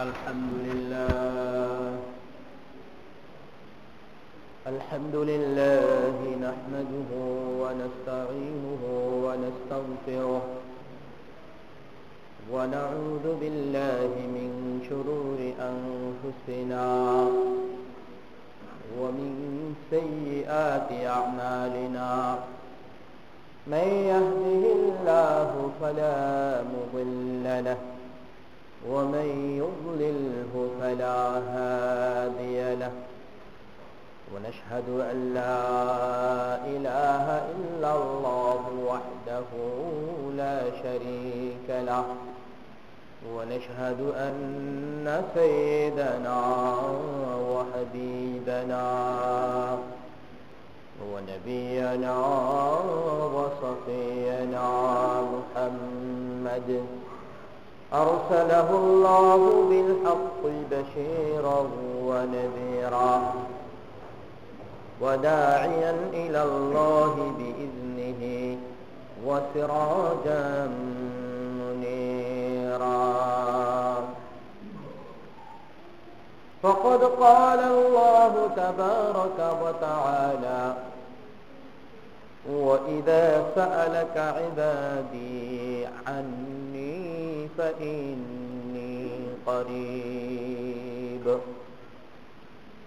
الحمد لله. الحمد لله نحمده ونستعينه ونستغفره. ونعوذ بالله من شرور أنفسنا ومن سيئات أعمالنا. من يهده الله فلا مضل له ومن يضلله فلا هادي له. ونشهد أن لا إله إلا الله وحده لا شريك له. ونشهد أن سيدنا وحبيبنا ونبينا وصفينا محمد أرسله الله بالحق بشيرا ونذيرا وداعيا إلى الله بإذنه وسراجا منيرا. فقد قال الله تبارك وتعالى وإذا سألك عبادي عني فإني قريب.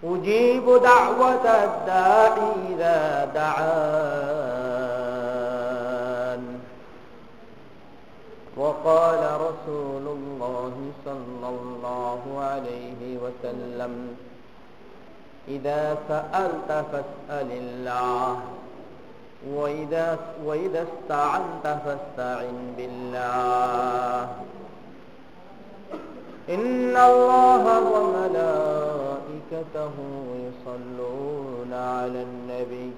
أجيب دعوة الداعي إذا دعان. وقال رسول الله صلى الله عليه وسلم إذا سألت فاسأل الله وإذا, وإذا استعنت فاستعن بالله. إن الله وملائكته يصلون على النبي.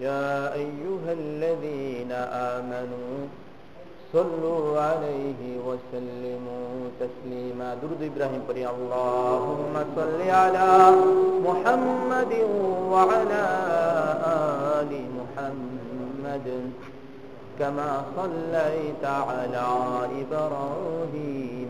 يا أيها الذين آمنوا صلوا عليه وسلموا تسليما. درد إبراهيم بري اللهم صل على محمد وعلى آل محمد. كما صليت على إبراهيم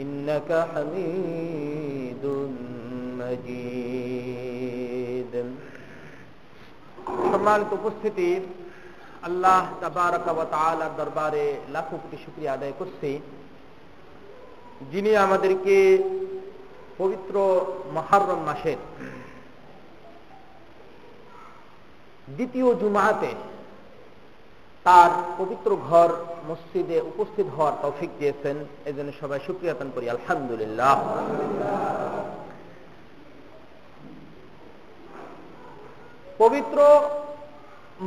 إنك حميد مجيد সম্মানিত উপস্থিতি আল্লাহ তাবারকার দরবারে লাখো কোটি শুক্রিয়া আদায় করছি যিনি আমাদেরকে পবিত্র মহারম মাসের দ্বিতীয় জুমাতে তার পবিত্র ঘর মসজিদে উপস্থিত হওয়ার তৌফিক দিয়েছেন। এই জন্য সবাই সুক্রিয়াতন করি। আলহামদুলিল্লাহ। পবিত্র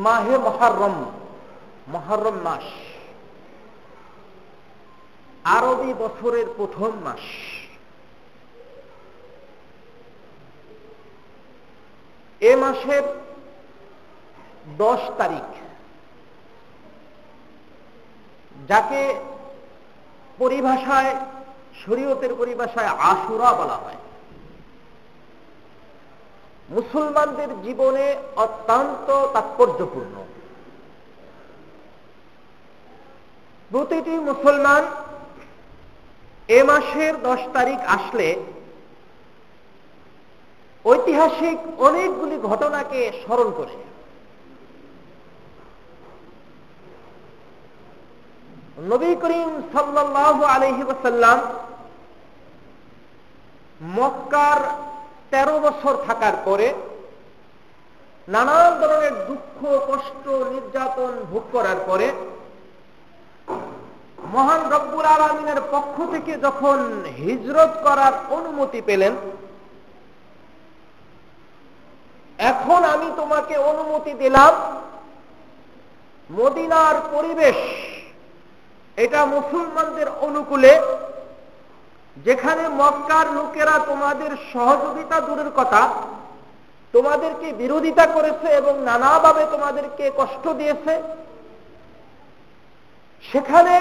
মাহে মহারম মহারম মাস, আরবি বছরের প্রথম মাস। এ মাসের দশ তারিখ যাকে পরিভাষায়, শরীয়তের পরিভাষায় আশুরা বলা হয়। মুসলমানদের জীবনে অত্যন্ত তাৎপর্যপূর্ণ। প্রতিটি মুসলমান এ মাসের দশ তারিখ আসলে ঐতিহাসিক অনেকগুলি ঘটনাকে স্মরণ করে। নবী করিম সাল্লাহ আলহি ওসাল্লাম মক্কার তেরো বছর থাকার পরে নানান ধরনের দুঃখ, কষ্ট, নির্যাতন ভোগ করার পরে মহান রব্বুল আলমিনের পক্ষ থেকে যখন হিজরত করার অনুমতি পেলেন, এখন আমি তোমাকে অনুমতি দিলাম মদিনার পরিবেশ এটা মুসলমানদের অনুকূলে, যেখানে মক্কার লোকেরা তোমাদের সহযোগিতা দূরের কথা, তোমাদেরকে বিরোধিতা করেছে এবং নানাভাবে তোমাদেরকে কষ্ট দিয়েছে, সেখানে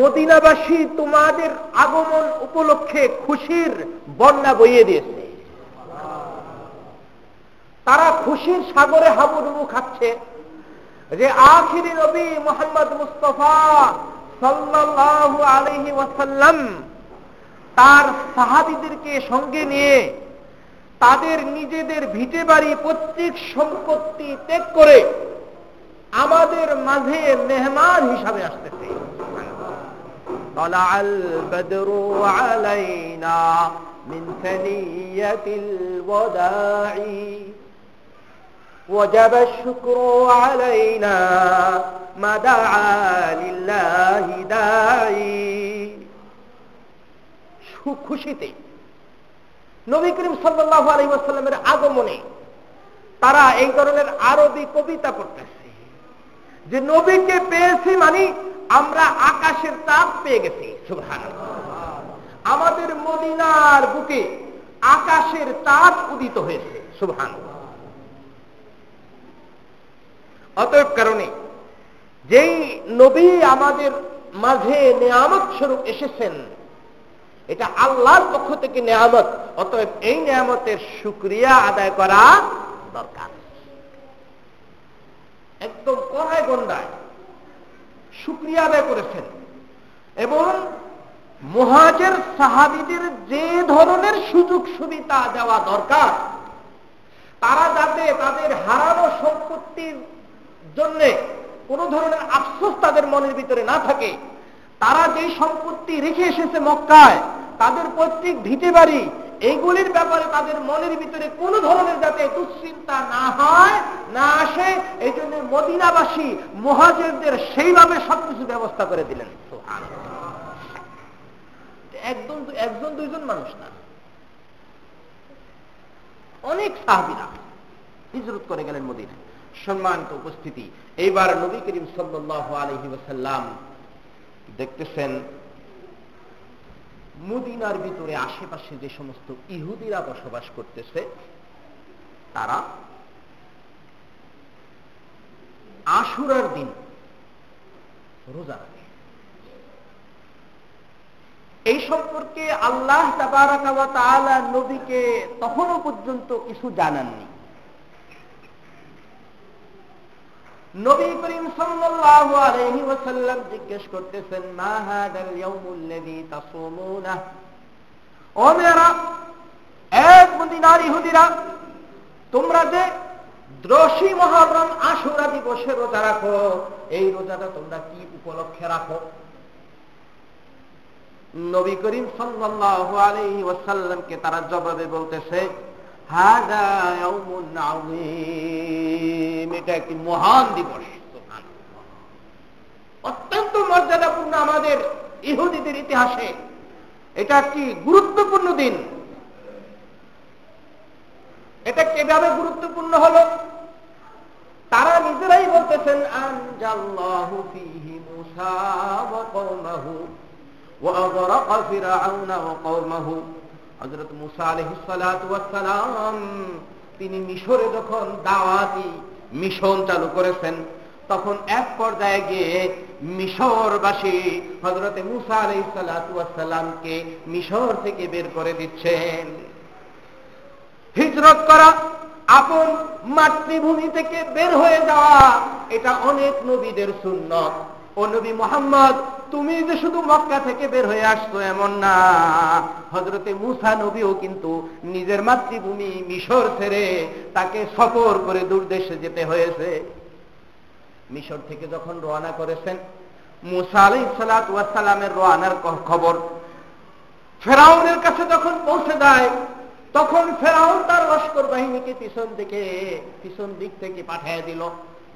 মদিনাবাসী তোমাদের আগমন উপলক্ষে খুশির বন্যা বইয়ে দিয়েছে। তারা খুশির সাগরে হাবুডুবু খাচ্ছে যে আখিরি নবী মোহাম্মদ মুস্তফা সাল্লাহ আলহি ওয়াসাল্লাম তার সাহাবিদেরকে সঙ্গে নিয়ে তাদের নিজেদের ভিটে বাড়ি প্রত্যেক সম্পত্তি ত্যাগ করে আমাদের মাঝে মেহমান হিসাবে আসতেছে طلع البدر علينا من ثنية الوداع وجب الشكر علينا ما دعا لله داعي খুশিতে নবী করিম সাল্লাহ আলহিমের আগমনে তারা এই ধরনের আরবি কবিতা পড়তেছে যে নবীকে পেয়েছি মানে আমরা আকাশের তাপ পেয়ে গেছি সুভান আমাদের মদিনার বুকে আকাশের তাপ উদিত হয়েছে সুভান অতএব কারণে যেই নবী আমাদের মাঝে নিয়ামত স্বরূপ এসেছেন, এটা আল্লাহর পক্ষ থেকে নেয়ামত, অতএব এই নেয়ামতের সুক্রিয়া আদায় করা দরকার। একদম কড়ায় গন্ডায় সুক্রিয়া আদায় করেছেন এবং মহাজের সাহাবিদের যে ধরনের সুযোগ সুবিধা দেওয়া দরকার, তারা যাতে তাদের হারানো সম্পত্তির জন্য কোন ধরনের আফসোস তাদের মনের ভিতরে না থাকে। তারা যে সম্পত্তি রেখে এসেছে মক্কায়, তাদের প্রত্যেক ভিটে বাড়ি এইগুলির ব্যাপারে তাদের মনের ভিতরে কোন ধরনের যাতে দুশ্চিন্তা না হয়, না আসে, এই জন্য মদিনাবাসী মহাজেরদের সেইভাবে সবকিছু ব্যবস্থা করে দিলেন। একজন একজন দুইজন মানুষ না। অনেক সাহাবিরা হিজরত করে গেলেন মদিনায়। সম্মানিত উপস্থিতি। এইবার নবী করিম সাল্লাহ আলহি ওসাল্লাম দেখতেছেন, মদিনার ভিতরে আশেপাশে যে সমস্ত ইহুদিরা বসবাস করতেছে, তারা আশুরার দিন রোজা রাখে। এই সম্পর্কে আল্লাহ নবীকে তখনও পর্যন্ত কিছু জানাননি। নবী করিম সাল্লাল্লাহু আলাইহি ওয়াসাল্লাম জিজ্ঞেস করতেছেন, মা হাদাল তাসুমুনা? ও মেরা এক মদিনার ইহুদিরা তোমরা যে দ্রশী মহরম আশুরা দিবসে রোজা রাখো, এই রোজাটা তোমরা কি উপলক্ষে রাখো? নবী করিম সাল্লাল্লাহু আলাইহি ওয়াসাল্লামকে তারা জবাবে বলতেছে এটা একটি মহান দিবস। অত্যন্ত মর্যাদাপূর্ণ আমাদের ইহুদিদের ইতিহাসে। এটা একটি গুরুত্বপূর্ণ দিন। এটা কীভাবে গুরুত্বপূর্ণ হলো? তারা নিজেরাই বলতেছেন, আনজাল্লাহু ফিহি মুসা ওয়া কওমাহু ওয়া হজরত মুসা আলহিসালাম তিনি মিশরে যখন দাওয়াতি মিশন চালু করেছেন, তখন এক পর্যায়ে গিয়ে মিশরবাসী হজরতে মুসা আলহিসালামকে মিশর থেকে বের করে দিচ্ছেন। হিজরত করা আপন মাতৃভূমি থেকে বের হয়ে যাওয়া, এটা অনেক নবীদের সুন্নত। ও নবী মোহাম্মদ, তুমি যে শুধু মক্কা থেকে বের হয়ে আসতো এমন না। হজরতে মুসা নবীও কিন্তু নিজের মাতৃভূমি মিশর ছেড়ে তাকে সফর করে দূরদেশে যেতে হয়েছে। মিশর থেকে যখন রোয়ানা করেছেন, মুসা আলাই সালাতামের রোয়ানার খবর। ফেরাউনের কাছে যখন পৌঁছে যায়, তখন ফেরাউন তার লস্কর বাহিনীকে পিছন থেকে পিছন দিক থেকে পাঠিয়ে দিল।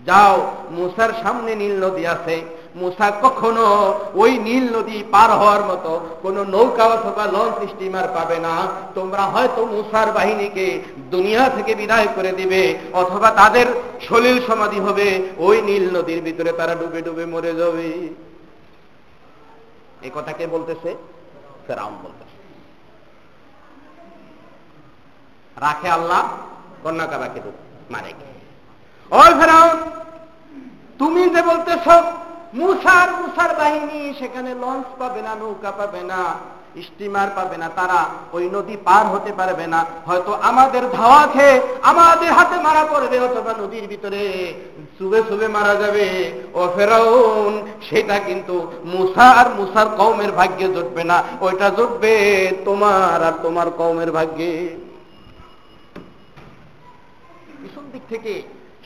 যাও, মুসার সামনে নীল নদী আছে। মুসা কখনো ওই নীল নদী পার হওয়ার মতো কোন নৌকা অথবা লঞ্চ স্টিমার পাবে না। তোমরা হয়তো মুসার বাহিনীকে দুনিয়া থেকে বিদায় করে দিবে, অথবা তাদের সলিল সমাধি হবে। ওই নীল নদীর ভিতরে তারা ডুবে ডুবে মরে যাবে। এ কথা কে বলতেছে? রাম বলতে রাখে আল্লাহ, কন্যাকারাকে মারে কে? ওই ফেরাউন তুমি যে বলতেছ, মুসার মুসার বাহিনী সেখানে লঞ্চ পাবে না, নৌকা পাবে না স্টিমার পাবে না, তারা ওই নদী পার হতে পারবে না। হয়তো আমাদের ধাওয়া খেয়ে আমাদের হাতে মারা পড়বে, অথবা নদীর ভিতরে চুবে চুবে মারা যাবে। ও ফেরাউন, সেটা কিন্তু মুসা আর মুসার কৌমের ভাগ্যে জুটবে না, ওইটা জুটবে তোমার আর তোমার কৌমের ভাগ্যে। পিছন দিক থেকে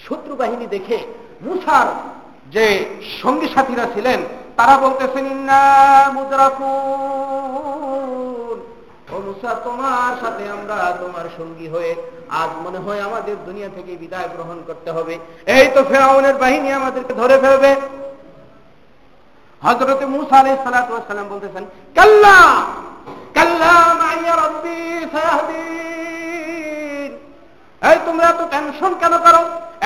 শত্রু বাহিনী দেখে মুসার যে সঙ্গী সাথীরা ছিলেন, তারা বলতেছেন, ইন্না তোমার সাথে আমরা তোমার সঙ্গী হয়ে আজ মনে হয় আমাদের দুনিয়া থেকে বিদায় গ্রহণ করতে হবে। এই তো ফেরাউনের বাহিনী আমাদেরকে ধরে ফেলবে। হজরতে মুসা আলাই সালাম বলতেছেন, কাল্লা কাল্লা এই তোমরা তো টেনশন কেন করো?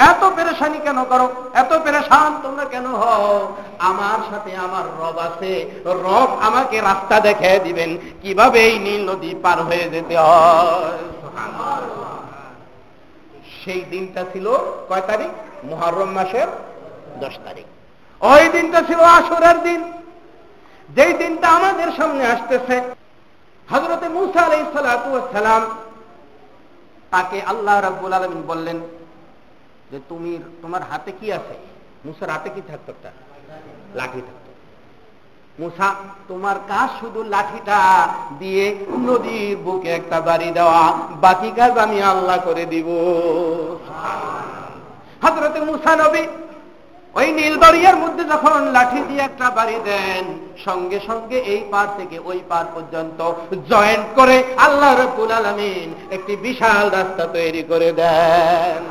এত পেরেশানি কেন করো? এত পেরেশান তোমরা কেন হও? আমার সাথে আমার রব আছে। রব আমাকে রাস্তা দেখে দিবেন। কীভাবে এই নীল নদী পার হয়ে যেতে হয়? সেই দিনটা ছিল কয় তারিখ? মহরম মাসের দশ তারিখ। ওই দিনটা ছিল আসরের দিন। যেই দিনটা আমাদের সামনে আসতেছে হজরতে মুসা আলাই সালাম তাকে আল্লাহ রাব্বুল আলমিন বললেন যে তুমি, তোমার হাতে কি আছে? মুসার হাতে কি থাকতো একটা? লাঠি থাকতো। মুসা, তোমার কাজ শুধু লাঠিটা দিয়ে নদীর বুকে একটা বাড়ি দেওয়া, বাকি কাজ আমি আল্লাহ করে দিব। হাজরতে মুসা নবী ওই নীলদরিয়ার মধ্যে যখন লাঠি দিয়ে একটা বাড়ি দেন, সঙ্গে সঙ্গে এই পার থেকে ওই পার পর্যন্ত জয়েন্ট করে আল্লাহ রব্বুল আলমিন একটি বিশাল রাস্তা তৈরি করে দেন।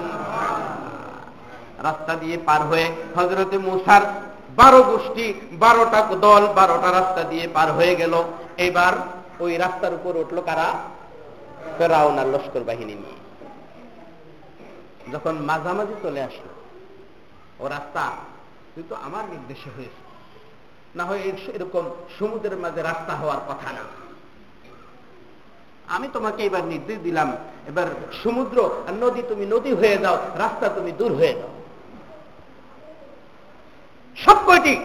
রাস্তা দিয়ে পার হয়ে হজরতে মুসার বারো গোষ্ঠী, বারোটা দল, বারোটা রাস্তা দিয়ে পার হয়ে গেল। এবার ওই রাস্তার উপর উঠল কারা? ফেরাউনার লস্কর বাহিনী নিয়ে। যখন মাঝামাঝি চলে আসলো, ও রাস্তা কিন্তু আমার নির্দেশে হয়েছে। না হয় এরকম সমুদ্রের মাঝে রাস্তা হওয়ার কথা না। আমি তোমাকে এবার নির্দেশ দিলাম, এবার সমুদ্র আর নদী, তুমি নদী হয়ে যাও, রাস্তা তুমি দূর হয়ে যাও। সব কয়টি?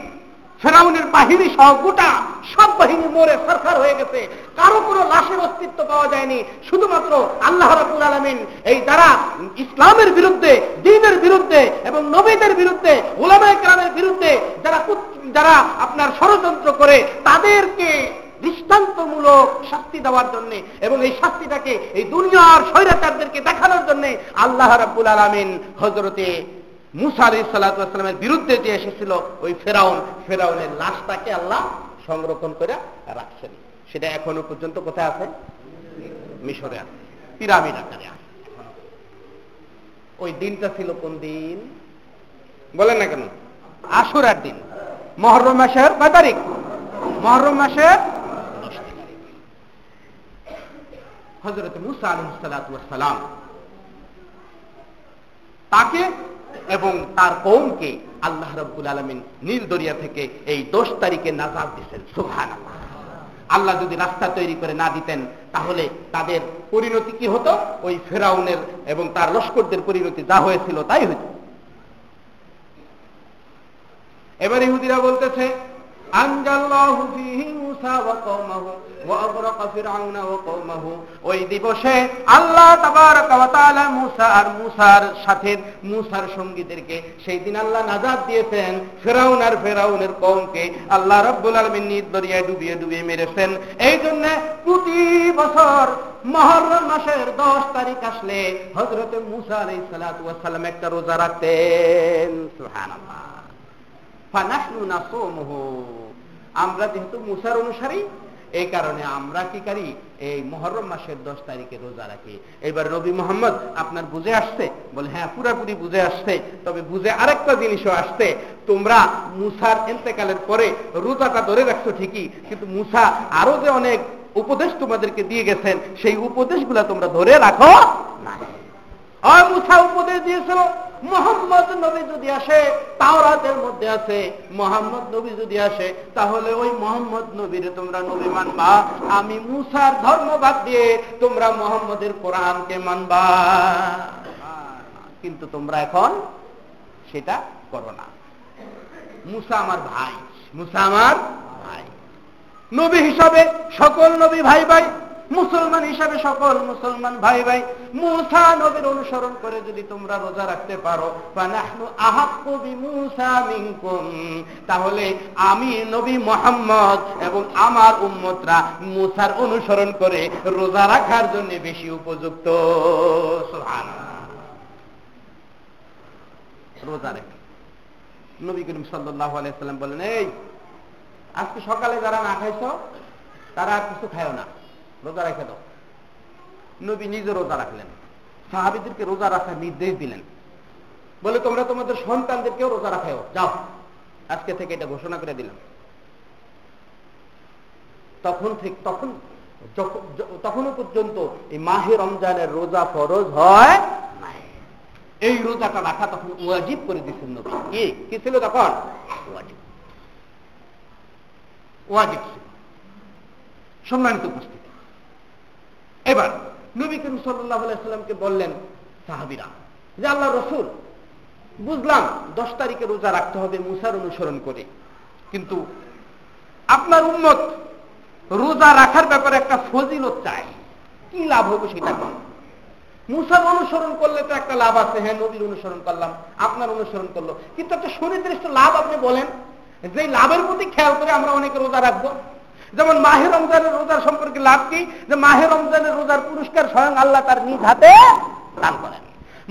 ফেরাউনের বাহিনী সহ গোটা সব বাহিনী মরে সরকার হয়ে গেছে। কারও কোনো লাশের অস্তিত্ব পাওয়া যায়নি। শুধুমাত্র আল্লাহ রাবুল আলমিন এই দ্বারা ইসলামের বিরুদ্ধে দিনের বিরুদ্ধে এবং নবীদের বিরুদ্ধে ওলামায় গ্রামের বিরুদ্ধে যারা যারা আপনার ষড়যন্ত্র করে, তাদেরকে দৃষ্টান্তমূলক শাস্তি দেওয়ার জন্য এবং এই শাস্তিটাকে এই দুনিয়ার স্বৈরাচারদেরকে দেখানোর জন্য আল্লাহ রাবুল আলমিন হজরতে মুসা আলী সাল্লাহামের বিরুদ্ধে যে এসেছিল, ওই ফেরাউন, ফেরাউনের লাশটাকে আল্লাহ সংরক্ষণ করে রাখছেন। সেটা এখনও পর্যন্ত কোথায় আছে? মিশরে আছে। পিরামিড আকারে আছে। ওই দিনটা ছিল কোন দিন? বলেন না কেন? আশুরার দিন। মহরম মাসের কয় তারিখ? মহরম মাসের হজরত মুসা আলহ সালাম তাকে এবং তার কৌমকে আল্লাহ রব্বুল আলমিন নীল দরিয়া থেকে এই দশ তারিখে নাজাদ দিচ্ছেন সুহান আল্লাহ যদি রাস্তা তৈরি করে না দিতেন, তাহলে তাদের পরিণতি কি হতো? ওই ফেরাউনের এবং তার লস্করদের পরিণতি যা হয়েছিল তাই হইত। এবার ইহুদিরা বলতেছে ওই দিবসে আল্লাহ মুসা আর মুসার সাথে মুসার সঙ্গীদেরকে সেই দিন আল্লাহ নাজাদ দিয়েছেন। ফেরাউন আর ফেরাউনের কমকে আল্লাহ রব্বুল আলমিন দরিয়ায় ডুবিয়ে ডুবিয়ে মেরেছেন। এই জন্য প্রতি বছর মহরম মাসের দশ তারিখ আসলে হজরতে মুসা আলাই সালাম একটা রোজা রাখতেন। সুহানাল্লাহ আমরা যেহেতু মুসার অনুসারী। এই কারণে আমরা কি করি? এই মহরম মাসের দশ তারিখে রোজা রাখি। এবার রবি মোহাম্মদ আপনার বুঝে আসছে? বলে হ্যাঁ পুরাপুরি বুঝে আসছে। তবে বুঝে আরেকটা জিনিসও আসছে। তোমরা মুসার এতেকালের পরে রোজাটা ধরে রাখছো ঠিকই, কিন্তু মুসা আরও যে অনেক উপদেশ তোমাদেরকে দিয়ে গেছেন, সেই উপদেশগুলা তোমরা ধরে রাখো না মুসা, উপদেশ দিয়েছিল মোহাম্মদ নবী যদি আসে, তাওরাতের মধ্যে আছে, মোহাম্মদ নবী যদি আসে, তাহলে ওই মোহাম্মদ নবীরে তোমরা নবী মানবা। আমি মুসার ধর্মবাদ দিয়ে তোমরা মোহাম্মদের কোরআনকে মানবা। কিন্তু তোমরা এখন সেটা করো না। মুসা আমার ভাই, মুসা আমার ভাই। নবী হিসাবে সকল নবী ভাই ভাই মুসলমান হিসাবে সকল মুসলমান ভাই ভাই, মুসা নবীর অনুসরণ করে যদি তোমরা রোজা রাখতে পারো তাহলে আমি নবী মোহাম্মদ এবং আমার উম্মতরা মুসার অনুসরণ করে রোজা রাখার জন্য বেশি উপযুক্ত। রোজা রেখে। নবী করিম আলাইসাল্লাম বলেন, এই, আজকে সকালে যারা না খাইছ, তারা কিছু খায় না। রোজা রেখে দাও। নবী নিজে রোজা রাখলেন। সাহাবিদেরকে রোজা রাখার নির্দেশ দিলেন। বলে, তোমরা তোমাদের সন্তানদেরকেও রোজা রাখাও যাও। আজকে থেকে এটা ঘোষণা করে দিলাম। তখন থেকে, তখন তখনও পর্যন্ত এই মাহে রমজানের রোজা ফরজ হয় এই রোজাটা রাখা তখন ওয়াজিব করে দিচ্ছেন নবী। কি? কি ছিল তখন? ওয়াজিব। ওয়াজিব ছিল। সম্মানিত উপস্থিতি এবার নবী করিম সাল্লাহামকে বললেন, সাহাবিরা, যে আল্লাহ রসুল, বুঝলাম দশ তারিখে রোজা রাখতে হবে, মুসার অনুসরণ করে। কিন্তু আপনার উন্মত রোজা রাখার ব্যাপারে একটা ফজিলত চাই কি লাভ হবে সেটা মুসার অনুসরণ করলে তো একটা লাভ আছে হ্যাঁ নবীর অনুসরণ করলাম, আপনার অনুসরণ করল। কিন্তু একটা সুনির্দিষ্ট লাভ আপনি বলেন, যে লাভের প্রতি খেয়াল করে আমরা অনেকে রোজা রাখব। যেমন মাহের রমজানের রোজার সম্পর্কে লাভ কি? যে মাহের রমজানের রোজার পুরস্কার স্বয়ং আল্লাহ তার নিজ হাতে দান করেন।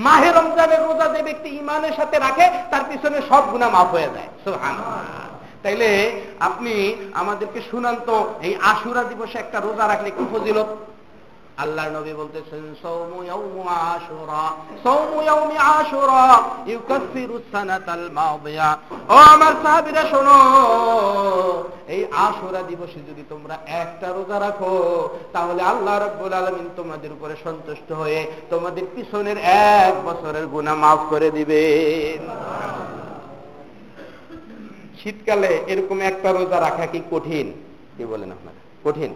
মাহে রমজানের রোজা যে ব্যক্তি ইমানের সাথে রাখে, তার পিছনে সব গুণা মাফ হয়ে যায়। তাইলে আপনি আমাদেরকে শুনান তো, এই আশুরা দিবসে একটা রোজা রাখলে কি ফজিলত? আল্লাহ নবী বলতেছেন, সৌমু ইয়াউমু আশুরা, সৌমু ইয়াউমি আশুরা ইউকাফিরু সানাতাল মাদিয়া। ও আমার সাহাবীরা, শোনো, এই আশুরা দিবসে যদি তোমরা একটা রোজা রাখো, তাহলে আল্লাহ রাব্বুল আলামিন তোমাদের উপরে সন্তুষ্ট হয়ে তোমাদের পিছনের এক বছরের গুনাহ মাফ করে দিবেন। শীতকালে এরকম একটা রোজা রাখা কি কঠিন? কি বলেন আপনারা? কঠিন?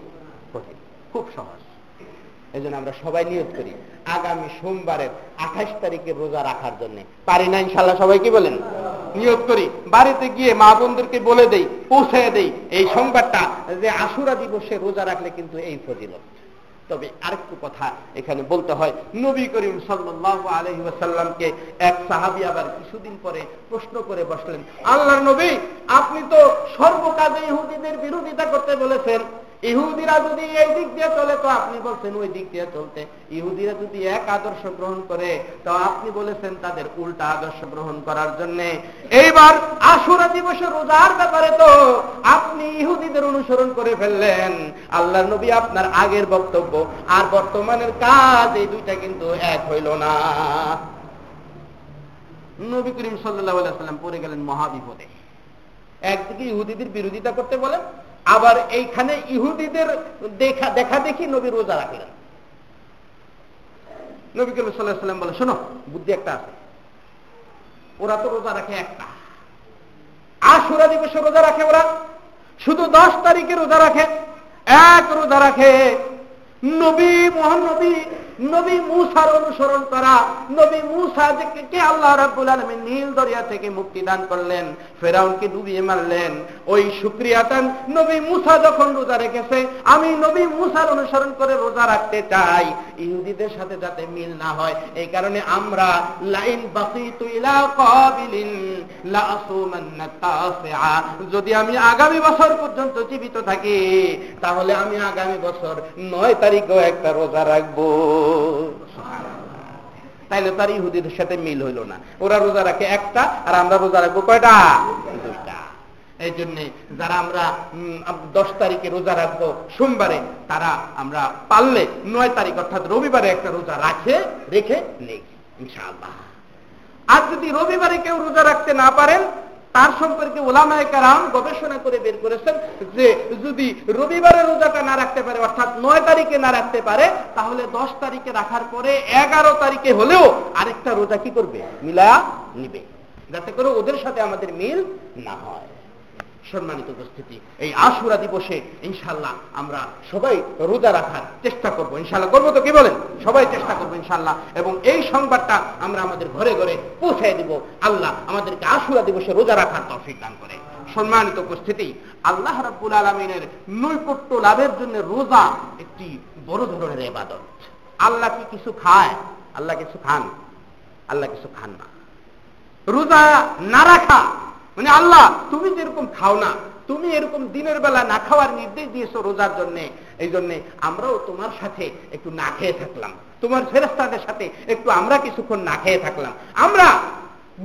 কঠিন। খুব সহজ। এই আমরা সবাই নিয়োগ করি। আগামী সোমবারের আঠাশ তারিখে রোজা রাখার জন্য। পারি না ইনশাল্লাহ সবাই কি বলেন? নিয়োগ করি। বাড়িতে গিয়ে মা বোনদেরকে বলে দেই পৌঁছে দেই। এই সোমবারটা যে আশুরা দিবসে রোজা রাখলে কিন্তু এই ফজিলত। তবে আরেকটু কথা এখানে বলতে হয়, নবী করিম সাল্লাহ আলহি ওয়াসাল্লামকে এক সাহাবি আবার কিছুদিন পরে প্রশ্ন করে বসলেন আল্লাহ নবী, আপনি তো সর্বকাজে ইহুদিদের বিরোধিতা করতে বলেছেন। ইহুদিরা যদি এই দিক দিয়ে চলে, তো আপনি বলছেন ওই দিক দিয়ে চলতে। ইহুদিরা যদি এক আদর্শ গ্রহণ করে, তো আপনি বলেছেন তাদের উল্টা আদর্শ গ্রহণ করার জন্য। এইবার আশুরা দিবসে রোজার ব্যাপারে তো আপনি ইহুদিদের অনুসরণ করে ফেললেন। আল্লাহ নবী আপনার আগের বক্তব্য, আর বর্তমানের কাজ এই দুইটা কিন্তু এক হইল না। নবী করিম সাল্লাহ সাল্লাম পড়ে গেলেন মহাবিপদে। একদিকে ইহুদিদের বিরোধিতা করতে বলেন আবার এইখানে ইহুদিদের দেখা দেখা দেখি নবী রোজা রাখলেন। নবী করিম সাল্লাম বলে, শোনো, বুদ্ধি একটা আছে। ওরা তো রোজা রাখে একটা। আর আশুরা দিবসে রোজা রাখে ওরা। শুধু দশ তারিখে রোজা রাখে। এক রোজা রাখে। নবী মহানবী নবী মুসার অনুসরণ করা, নবী মুসা কে আল্লাহ রাব্বুল আলামিন নীল দরিয়া থেকে মুক্তি দান করলেন ফেরাউনকে ডুবিয়ে মারলেন। ওই শুক্রিয়াতান নবী মুসা যখন রোজা রেখেছে, আমি নবী মুসার অনুসরণ করে রোজা রাখতে চাই। ইহুদিদের সাথে যাতে মিল না হয়, এই কারণে আমরা লাইন যদি আমি আগামী বছর পর্যন্ত জীবিত থাকি, তাহলে আমি আগামী বছর নয় তারিখেও একটা রোজা রাখব। তাইলে তার ইহুদিদের সাথে মিল হইল না। ওরা রোজা রাখে একটা, আর আমরা রোজা রাখব কয়টা? দুইটা। এই জন্যে যারা আমরা দশ তারিখে রোজা রাখব সোমবারে, তারা আমরা পারলে নয় তারিখ, অর্থাৎ রবিবারে একটা রোজা রাখে, রেখে নেই, ইনশাআল্লাহ। আর যদি রবিবারে কেউ রোজা রাখতে না পারেন তার সম্পর্কে ওলামায় কারাম গবেষণা করে বের করেছেন যে যদি রবিবারে রোজাটা না রাখতে পারে, অর্থাৎ নয় তারিখে না রাখতে পারে, তাহলে দশ তারিখে রাখার পরে এগারো তারিখে হলেও আরেকটা রোজা কি করবে? মিলা নিবে। যাতে করে ওদের সাথে আমাদের মিল না হয়। সম্মানিত উপস্থিতি। এই আশুরা দিবসে ইনশাল্লাহ আমরা সবাই রোজা রাখার চেষ্টা করব। ইনশাল্লাহ করব তো কি বলেন? সবাই চেষ্টা করব ইনশাল্লাহ এবং এই সংবাদটা আমরা আমাদের ঘরে ঘরে পৌঁছায় দিব। আল্লাহ আমাদেরকে আশুরা দিবসে রোজা রাখার তৌফিক দান করে। সম্মানিত উপস্থিতি, আল্লাহ রাব্বুল আলমিনের নৈকট্য লাভের জন্য রোজা একটি বড় ধরনের এবাদত আল্লাহ কি কিছু খায়? আল্লাহ কিছু খান। আল্লাহ কিছু খান না। রোজা না রাখা মানে আল্লাহ, তুমি যেরকম খাও না, তুমি এরকম দিনের বেলা না খাওয়ার নির্দেশ দিয়েছ রোজার জন্য, এই জন্য আমরাও তোমার সাথে একটু না খেয়ে থাকলাম। তোমার ফেরস্তাদের সাথে একটু আমরা কিছুক্ষণ না খেয়ে থাকলাম। আমরা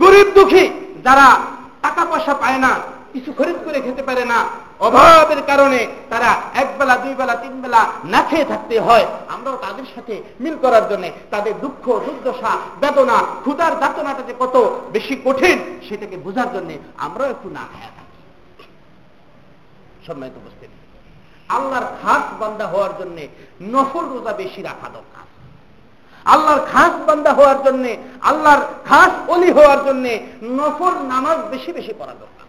গরিব দুঃখী, যারা টাকা পয়সা পায় না কিছু খরিদ করে খেতে পারে না। অভাবের কারণে তারা এক বেলা দুই বেলা তিন বেলা না খেয়ে থাকতে হয়। আমরাও তাদের সাথে মিল করার জন্য তাদের দুঃখ, দুর্দশা, বেদনা ক্ষুদার যাতনাটা যে কত বেশি কঠিন সেটাকে বোঝার জন্য আমরাও একটু না খেয়ে থাকি। সম্মানিত উপস্থিতি। আল্লাহর খাস বান্দা হওয়ার জন্য নফল রোজা বেশি রাখা দরকার। আল্লাহর খাস বান্দা হওয়ার জন্য, আল্লাহর খাস অলি হওয়ার জন্য নফল নামাজ বেশি বেশি পড়া দরকার।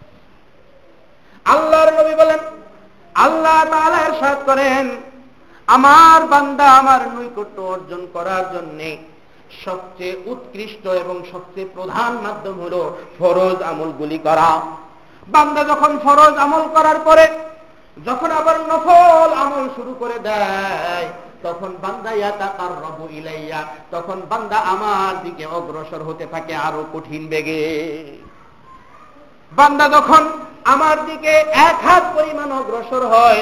আল্লাহর নবী বলেন, আল্লাহ তাআলা করেন, আমার বান্দা আমার নৈকট্য অর্জন করার জন্য সবচেয়ে উৎকৃষ্ট এবং সবচেয়ে প্রধান মাধ্যম হলো ফরজ আমলগুলি করা। বান্দা যখন ফরজ আমল করার পরে, যখন আবার নফল আমল শুরু করে দেয়, তখন বান্দা তার রবু ইলাইয়া, তখন বান্দা আমার দিকে অগ্রসর হতে থাকে আরও কঠিন বেগে। বান্দা যখন আমার দিকে এক হাত পরিমাণ অগ্রসর হয়,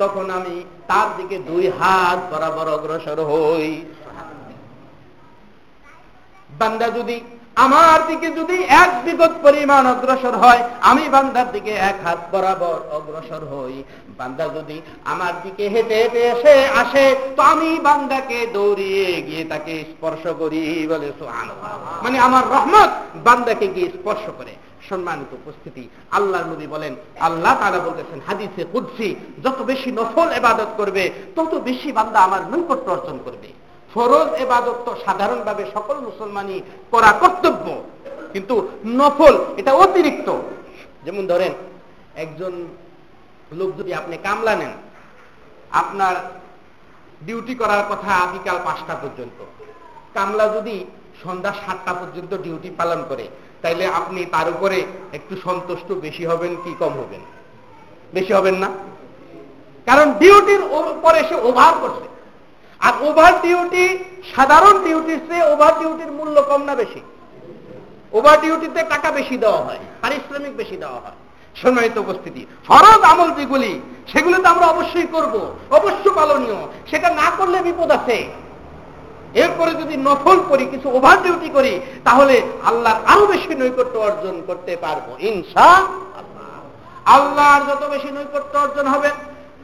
তখন আমি তার দিকে দুই হাত বরাবর অগ্রসর হই। বান্দা যদি আমার দিকে যদি এক বিগত পরিমাণ অগ্রসর হয়, আমি বান্দার দিকে এক হাত বরাবর অগ্রসর হই। বান্দা যদি আমার দিকে হেঁটে হেঁটে এসে আসে, তো আমি বান্দাকে দৌড়িয়ে গিয়ে তাকে স্পর্শ করি বলে মানে আমার রহমত বান্দাকে গিয়ে স্পর্শ করে। সম্মানিত উপস্থিতি। আল্লাহ নবী বলেন, আল্লাহ তারা বলতেছেন, হাদিসে কুদ্সি, যত বেশি নফল এবাদত করবে, তত বেশি বান্দা আমার নৈকট্য অর্জন করবে। ফরজ এবাদত তো সাধারণভাবে সকল মুসলমানই করা কর্তব্য। কিন্তু নফল, এটা অতিরিক্ত। যেমন ধরেন, একজন লোক যদি আপনি কামলা নেন, আপনার ডিউটি করার কথা বিকাল পাঁচটা পর্যন্ত। কামলা যদি সন্ধ্যা সাতটা পর্যন্ত ডিউটি পালন করে তাইলে আপনি তার উপরে একটু সন্তুষ্ট, বেশি হবেন কি কম হবেন? বেশি হবেন না? কারণ ডিউটির উপরে সে ওভার করছে। আর ওভার ডিউটি সাধারণ ডিউটির চেয়ে ওভার ডিউটির মূল্য কম না বেশি? ওভার ডিউটিতে টাকা বেশি দেওয়া হয় পারিশ্রমিক বেশি দেওয়া হয়। সম্মানিত উপস্থিতি, ফরজ আমল যেগুলি, সেগুলো তো আমরা অবশ্যই করব, অবশ্য পালনীয়। সেটা না করলে বিপদ আছে। এরপরে যদি নফল করি, কিছু ওভার ডিউটি করি, তাহলে আল্লাহর আরও বেশি নৈকট্য অর্জন করতে পারব ইনশা আল্লাহর যত বেশি নৈকট্য অর্জন হবে,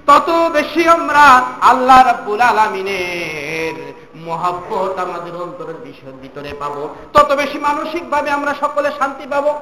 তত বেশি আমরা আল্লাহ রাব্বুল আলমিনের মহাব্বত আমাদের অন্তরের বিষয়ের ভিতরে পাবো। তত বেশি মানসিক ভাবে আমরা সকলে শান্তি পাবো।